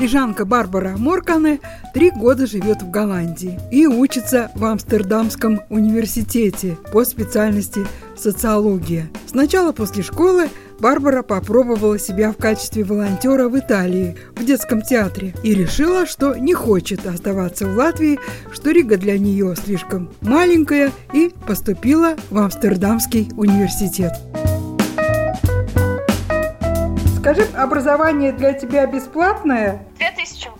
Лежанка Барбара Моркане три года живет в Голландии и учится в Амстердамском университете по специальности социология. Сначала после школы Барбара попробовала себя в качестве волонтера в Италии, в детском театре, и решила, что не хочет оставаться в Латвии, что Рига для нее слишком маленькая, и поступила в Амстердамский университет. Скажи, образование для тебя бесплатное?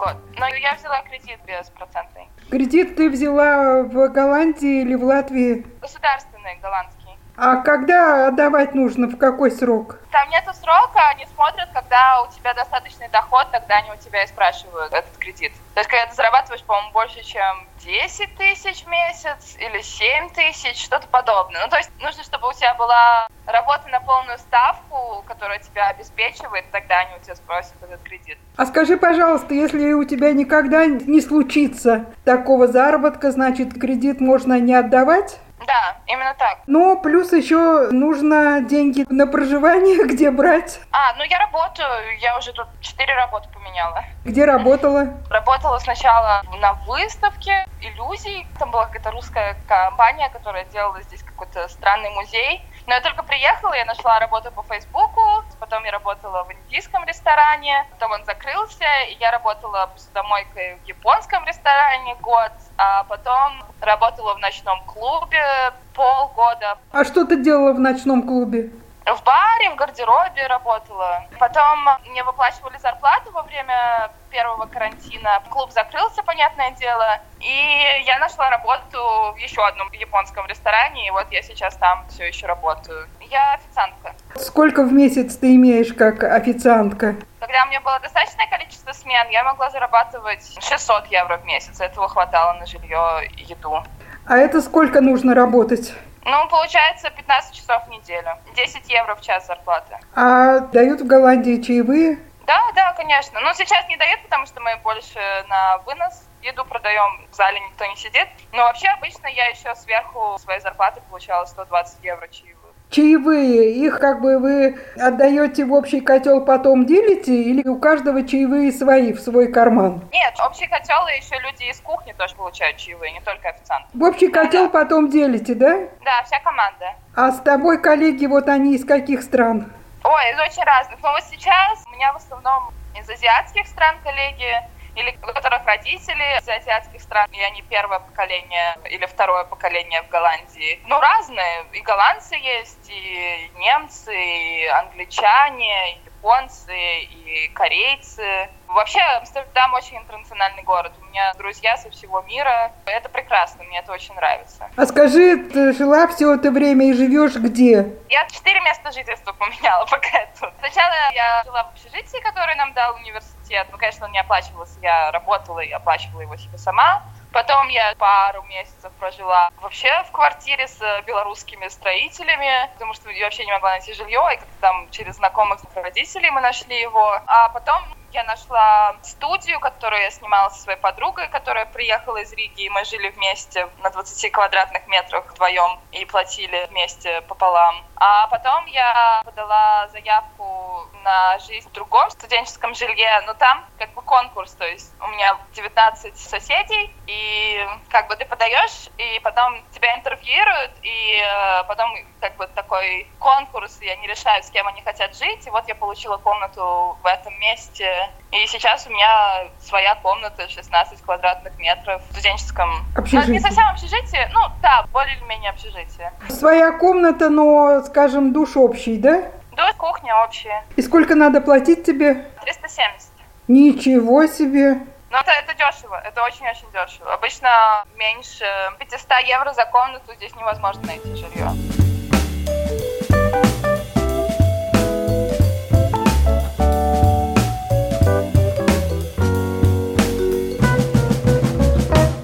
2000 в год. Но я взяла кредит беспроцентный. Кредит ты взяла в Голландии или в Латвии? Государственный голландский. А когда отдавать нужно, в какой срок? Там нету срока, они смотрят, когда у тебя достаточный доход, тогда они у тебя и спрашивают этот кредит. То есть, когда ты зарабатываешь, по-моему, больше, чем 10 тысяч в месяц или 7 тысяч, что-то подобное. Ну, то есть, нужно, чтобы у тебя была работа на полную ставку, которая тебя обеспечивает, тогда они у тебя спросят этот кредит. А скажи, пожалуйста, если у тебя никогда не случится такого заработка, значит, кредит можно не отдавать? Да, именно так. Но плюс еще нужно деньги на проживание, где брать. А, ну я работаю, я уже тут четыре работы поменяла. Где работала? Работала сначала на выставке иллюзий. Там была какая-то русская компания, которая делала здесь какой-то странный музей. Но я только приехала, я нашла работу по Фейсбуку, потом я работала в индийском ресторане, потом он закрылся, и я работала посудомойкой в японском ресторане год, а потом работала в ночном клубе полгода. А что ты делала в ночном клубе? В баре, в гардеробе работала. Потом мне выплачивали зарплату во время первого карантина. Клуб закрылся, понятное дело. И я нашла работу в еще одном японском ресторане. И вот я сейчас там все еще работаю. Я официантка. Сколько в месяц ты имеешь как официантка? Когда у меня было достаточное количество смен, я могла зарабатывать 600 евро в месяц. Этого хватало на жилье и еду. А это сколько нужно работать? Ну, получается 15 часов в неделю. 10 евро в час зарплаты. А дают в Голландии чаевые? Да, да, конечно. Но сейчас не дают, потому что мы больше на вынос еду продаем, в зале никто не сидит. Но вообще обычно я еще сверху своей зарплаты получала 120 евро чаевых чаевые, их как бы вы отдаете в общий котел, потом делите, или у каждого чаевые свои в свой карман? Нет, общий котел и еще люди из кухни тоже получают чаевые, не только официанты. В общий котел да. потом делите, да? Да, вся команда. А с тобой коллеги, вот они из каких стран? Ой, из очень разных. Но вот сейчас у меня в основном из азиатских стран коллеги, или у которых родители из азиатских стран, и они первое поколение или второе поколение в Голландии. Ну, разные. И голландцы есть, и немцы, и англичане, и японцы, и корейцы. Вообще, Амстердам очень интернациональный город. У меня друзья со всего мира. Это прекрасно, мне это очень нравится. А скажи, ты жила все это время и живешь где? Я четыре места жительства поменяла пока тут. Сначала я жила в общежитии, которое нам дал университет. Ну, конечно, он не оплачивался. Я работала и оплачивала его себе сама. Потом я пару месяцев прожила вообще в квартире с белорусскими строителями, потому что я вообще не могла найти жилье, и как-то там через знакомых родителей мы нашли его. А потом я нашла студию, которую я снимала со своей подругой, которая приехала из Риги, и мы жили вместе на 20 квадратных метрах вдвоем и платили вместе пополам. А потом я подала заявку на жизнь в другом студенческом жилье, но там как бы конкурс, то есть у меня 19 соседей, и как бы ты подаешь, и потом тебя интервьюируют, и э, потом как бы такой конкурс, и они решают, с кем они хотят жить, и вот я получила комнату в этом месте, и сейчас у меня своя комната, 16 квадратных метров в студенческом... Общежитие. Ну, не совсем общежитие, ну да, более-менее общежитие. Своя комната, но, скажем, душ общий, да? Душ, кухня общая. И сколько надо платить тебе? 370. Ничего себе! Ну, это, это дешево, это очень-очень дешево. Обычно меньше 500 евро за комнату здесь невозможно найти жилье.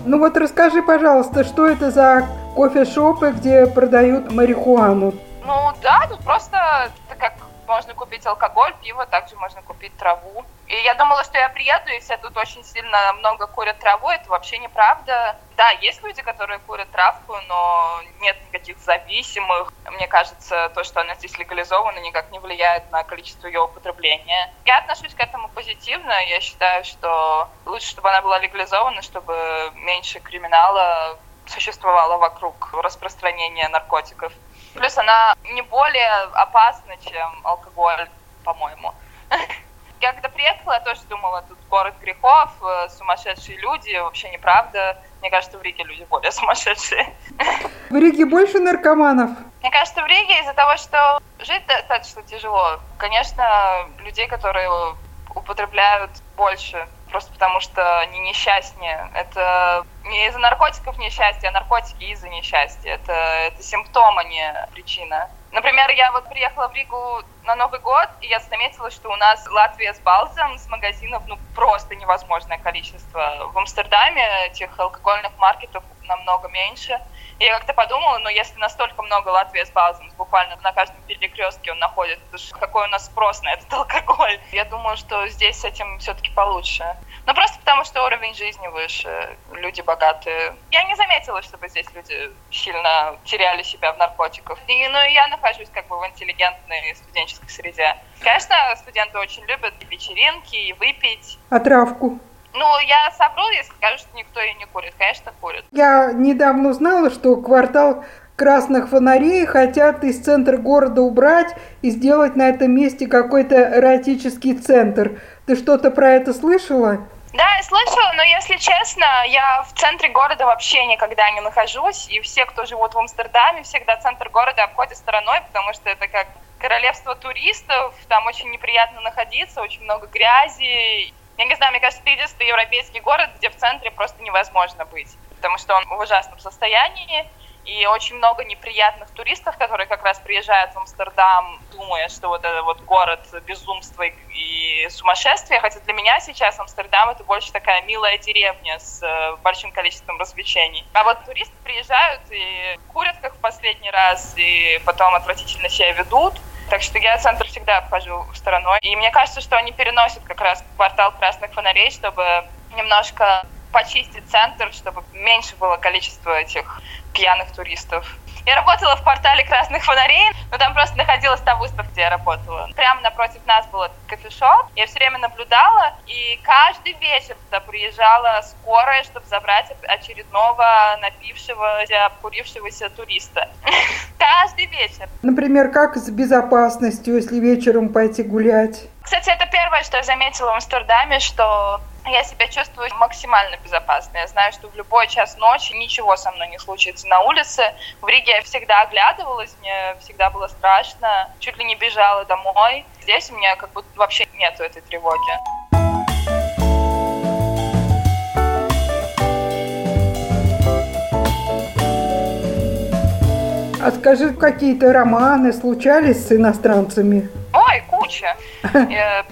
Ну вот расскажи, пожалуйста, что это за кофешопы, где продают марихуану. Ну да, тут просто купить алкоголь, пиво, также можно купить траву. И я думала, что я приеду, и все тут очень сильно много курят траву. Это вообще неправда. Да, есть люди, которые курят травку, но нет никаких зависимых. Мне кажется, то, что она здесь легализована, никак не влияет на количество ее употребления. Я отношусь к этому позитивно. Я считаю, что лучше, чтобы она была легализована, чтобы меньше криминала существовало вокруг распространения наркотиков. Плюс она не более опасна, чем алкоголь, по-моему. Я когда приехала, я тоже думала, тут город грехов, э, сумасшедшие люди, вообще неправда. Мне кажется, в Риге люди более сумасшедшие. В Риге больше наркоманов? Мне кажется, в Риге из-за того, что жить достаточно тяжело. Конечно, людей, которые употребляют больше, просто потому что они несчастнее. Это не из-за наркотиков несчастье, а наркотики из-за несчастья. Это, это симптом, а не причина. Например, я вот приехала в Ригу на Новый год, и я заметила, что у нас Латвия с Балзом с магазинов, ну, просто невозможное количество. В Амстердаме этих алкогольных маркетов намного меньше. И я как-то подумала, ну, если настолько много Латвии с Балзом, буквально на каждом перекрестке он находится, какой у нас спрос на этот алкоголь. Я думаю, что здесь с этим все-таки получше. Ну, просто потому, что уровень жизни выше, люди богатые. Я не заметила, чтобы здесь люди сильно теряли себя в наркотиках. И, ну, я нахожусь как бы в интеллигентной студенческой среде. Конечно, студенты очень любят вечеринки, и выпить. А травку? Ну, я совру, если скажу, что никто ее не курит. Конечно, курит. Я недавно узнала, что квартал красных фонарей хотят из центра города убрать и сделать на этом месте какой-то эротический центр. Ты что-то про это слышала? Да, я слышала, но если честно, я в центре города вообще никогда не нахожусь, и все, кто живут в Амстердаме, всегда центр города обходят стороной, потому что это как королевство туристов, там очень неприятно находиться, очень много грязи. Я не знаю, мне кажется, это единственный европейский город, где в центре просто невозможно быть, потому что он в ужасном состоянии, и очень много неприятных туристов, которые как раз приезжают в Амстердам, думая, что вот это вот город безумства и сумасшествия. Хотя для меня сейчас Амстердам это больше такая милая деревня с э, большим количеством развлечений. А вот туристы приезжают и курят как в последний раз, и потом отвратительно себя ведут. Так что я центр всегда обхожу стороной. И мне кажется, что они переносят как раз квартал красных фонарей, чтобы немножко почистить центр, чтобы меньше было количество этих пьяных туристов. Я работала в портале красных фонарей, но там просто находилась та выставка, где я работала. Прямо напротив нас был кофешоп. Я все время наблюдала, и каждый вечер туда приезжала скорая, чтобы забрать очередного напившегося, обкурившегося туриста. Каждый вечер. Например, как с безопасностью, если вечером пойти гулять? Кстати, это первое, что я заметила в Амстердаме, что я себя чувствую максимально безопасно. Я знаю, что в любой час ночи ничего со мной не случится на улице. В Риге я всегда оглядывалась, мне всегда было страшно, чуть ли не бежала домой. Здесь у меня как будто вообще нету этой тревоги. А скажи, какие-то романы случались с иностранцами? Ой, куча.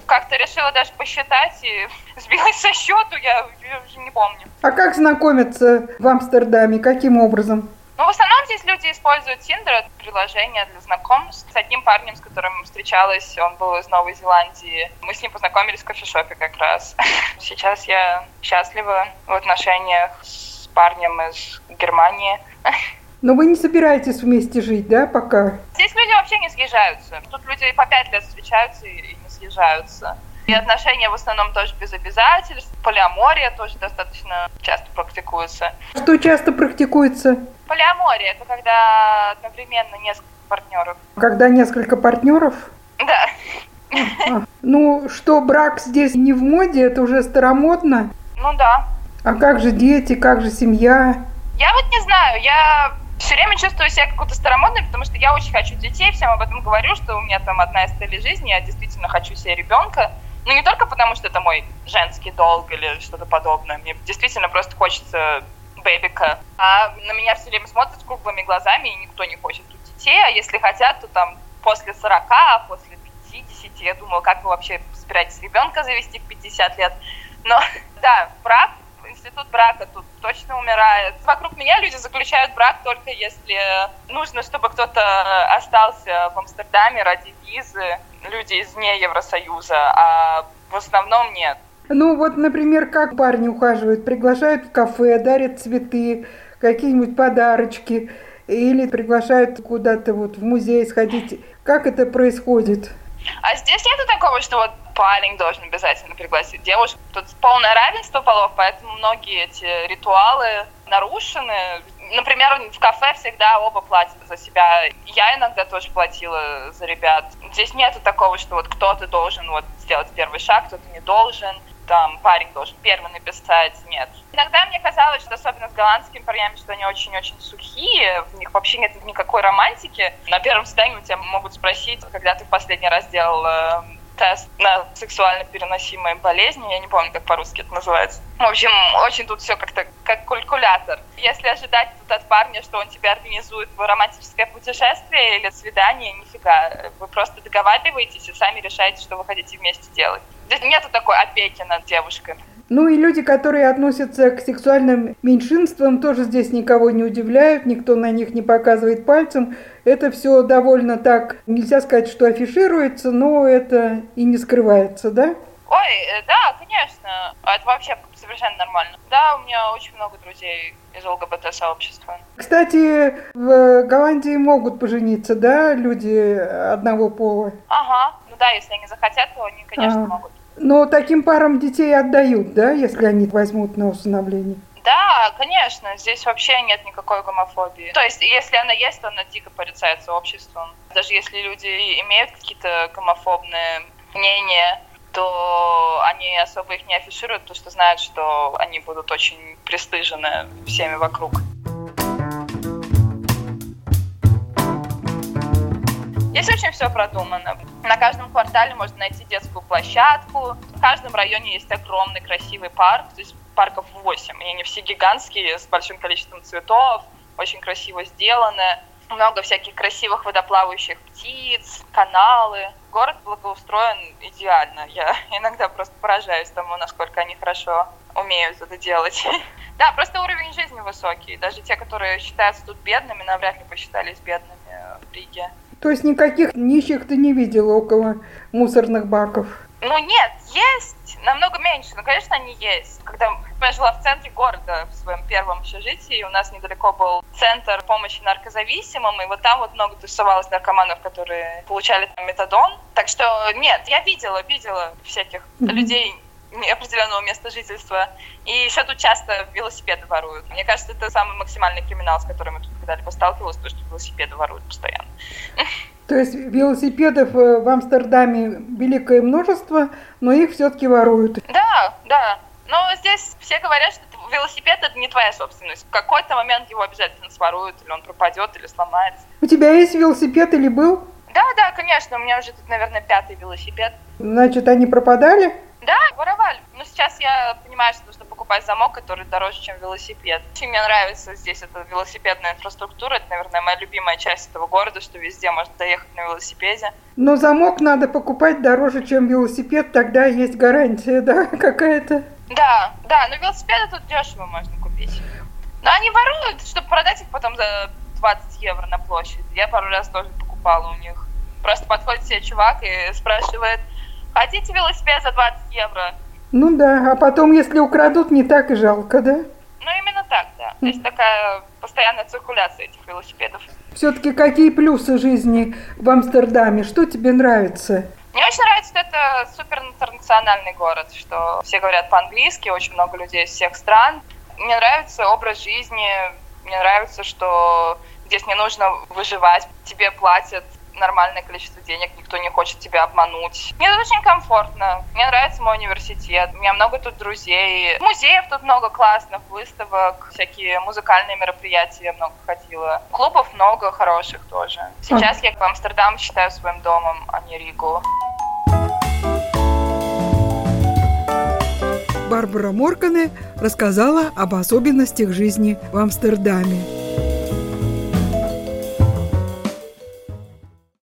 Как-то решила даже посчитать и сбилась со счету, я, уже не помню. А как знакомиться в Амстердаме? Каким образом? Ну, в основном здесь люди используют Tinder, приложение для знакомств. С одним парнем, с которым встречалась, он был из Новой Зеландии. Мы с ним познакомились в кофешопе как раз. Сейчас я счастлива в отношениях с парнем из Германии. Но вы не собираетесь вместе жить, да, пока? Здесь люди вообще не съезжаются. Тут люди по пять лет встречаются и не съезжаются. И отношения в основном тоже без обязательств. Полиамория тоже достаточно часто практикуется. Что часто практикуется? Полиамория – это когда одновременно несколько партнеров. Когда несколько партнеров? Да. А, ну, что брак здесь не в моде, это уже старомодно? Ну да. А как же дети, как же семья? Я вот не знаю, я все время чувствую себя какой-то старомодной, потому что я очень хочу детей, всем об этом говорю, что у меня там одна из целей жизни, я действительно хочу себе ребенка. Ну, не только потому, что это мой женский долг или что-то подобное. Мне действительно просто хочется бэбика. А на меня все время смотрят круглыми глазами, и никто не хочет тут детей. А если хотят, то там после 40, а после 50, я думаю, как вы вообще собираетесь ребенка завести в 50 лет. Но да, брак институт брака тут точно умирает. Вокруг меня люди заключают брак только если нужно, чтобы кто-то остался в Амстердаме ради визы, люди из не Евросоюза, а в основном нет. Ну вот, например, как парни ухаживают, приглашают в кафе, дарят цветы, какие-нибудь подарочки или приглашают куда-то вот в музей сходить. Как это происходит? А здесь нету такого, что вот парень должен обязательно пригласить девушку. Тут полное равенство полов, поэтому многие эти ритуалы нарушены. Например, в кафе всегда оба платят за себя. Я иногда тоже платила за ребят. Здесь нету такого, что вот кто-то должен вот сделать первый шаг, кто-то не должен там парень должен первый написать, нет. Иногда мне казалось, что особенно с голландскими парнями, что они очень-очень сухие, в них вообще нет никакой романтики. На первом свидании у тебя могут спросить, когда ты в последний раз делал тест на сексуально переносимые болезни, я не помню, как по-русски это называется. В общем, очень тут все как-то как калькулятор. Если ожидать тут от парня, что он тебя организует романтическое путешествие или свидание, нифига. Вы просто договариваетесь и сами решаете, что вы хотите вместе делать. Здесь нету такой опеки над девушкой. Ну и люди, которые относятся к сексуальным меньшинствам, тоже здесь никого не удивляют, никто на них не показывает пальцем. Это все довольно так, нельзя сказать, что афишируется, но это и не скрывается, да? Ой, э, да, конечно. Это вообще совершенно нормально. Да, у меня очень много друзей из ЛГБТ-сообщества. Кстати, в Голландии могут пожениться, да, люди одного пола? Ага, ну да, если они захотят, то они, конечно, ага. могут. Но таким парам детей отдают, да, если они возьмут на усыновление? Да, конечно, здесь вообще нет никакой гомофобии. То есть, если она есть, то она дико порицается обществом. Даже если люди имеют какие-то гомофобные мнения, то они особо их не афишируют, потому что знают, что они будут очень пристыжены всеми вокруг. Здесь очень все продумано. На каждом квартале можно найти детскую площадку. В каждом районе есть огромный красивый парк. То есть парков 8. И они все гигантские, с большим количеством цветов, очень красиво сделаны. Много всяких красивых водоплавающих птиц, каналы. Город благоустроен идеально. Я иногда просто поражаюсь тому, насколько они хорошо умеют это делать. Да, просто уровень жизни высокий. Даже те, которые считаются тут бедными, навряд ли посчитались бедными в Риге. То есть никаких нищих ты не видела около мусорных баков? Ну нет, есть, намного меньше, но, конечно, они есть. Когда я жила в центре города, в своем первом общежитии, у нас недалеко был центр помощи наркозависимым, и вот там вот много тусовалось наркоманов, которые получали там метадон. Так что нет, я видела, видела всяких mm-hmm. людей определенного места жительства. И еще тут часто велосипеды воруют. Мне кажется, это самый максимальный криминал, с которым я тут когда-либо сталкивалась, то, что велосипеды воруют постоянно. То есть велосипедов э, в Амстердаме великое множество, но их все-таки воруют. Да, да. Но здесь все говорят, что велосипед это не твоя собственность. В какой-то момент его обязательно своруют, или он пропадет, или сломается. У тебя есть велосипед или был? Да, да, конечно. У меня уже тут, наверное, пятый велосипед. Значит, они пропадали? Да, воровали. Но сейчас я понимаю, что нужно покупать замок, который дороже, чем велосипед. Очень мне нравится здесь эта велосипедная инфраструктура. Это, наверное, моя любимая часть этого города, что везде можно доехать на велосипеде. Но замок надо покупать дороже, чем велосипед, тогда есть гарантия, да, какая-то? Да, да, но велосипеды тут дешево можно купить. Но они воруют, чтобы продать их потом за 20 евро на площадь. Я пару раз тоже покупала у них. Просто подходит себе чувак и спрашивает, Хотите велосипед за 20 евро? Ну да, а потом, если украдут, не так и жалко, да? Ну, именно так, да. То есть такая постоянная циркуляция этих велосипедов. Все-таки какие плюсы жизни в Амстердаме? Что тебе нравится? Мне очень нравится, что это супер интернациональный город, что все говорят по-английски, очень много людей из всех стран. Мне нравится образ жизни, мне нравится, что здесь не нужно выживать, тебе платят нормальное количество денег, никто не хочет тебя обмануть. Мне тут очень комфортно. Мне нравится мой университет. У меня много тут друзей. Музеев тут много классных, выставок, всякие музыкальные мероприятия много ходила. Клубов много хороших тоже. Сейчас я Амстердам считаю своим домом, а не Ригу. Барбара Моркане рассказала об особенностях жизни в Амстердаме.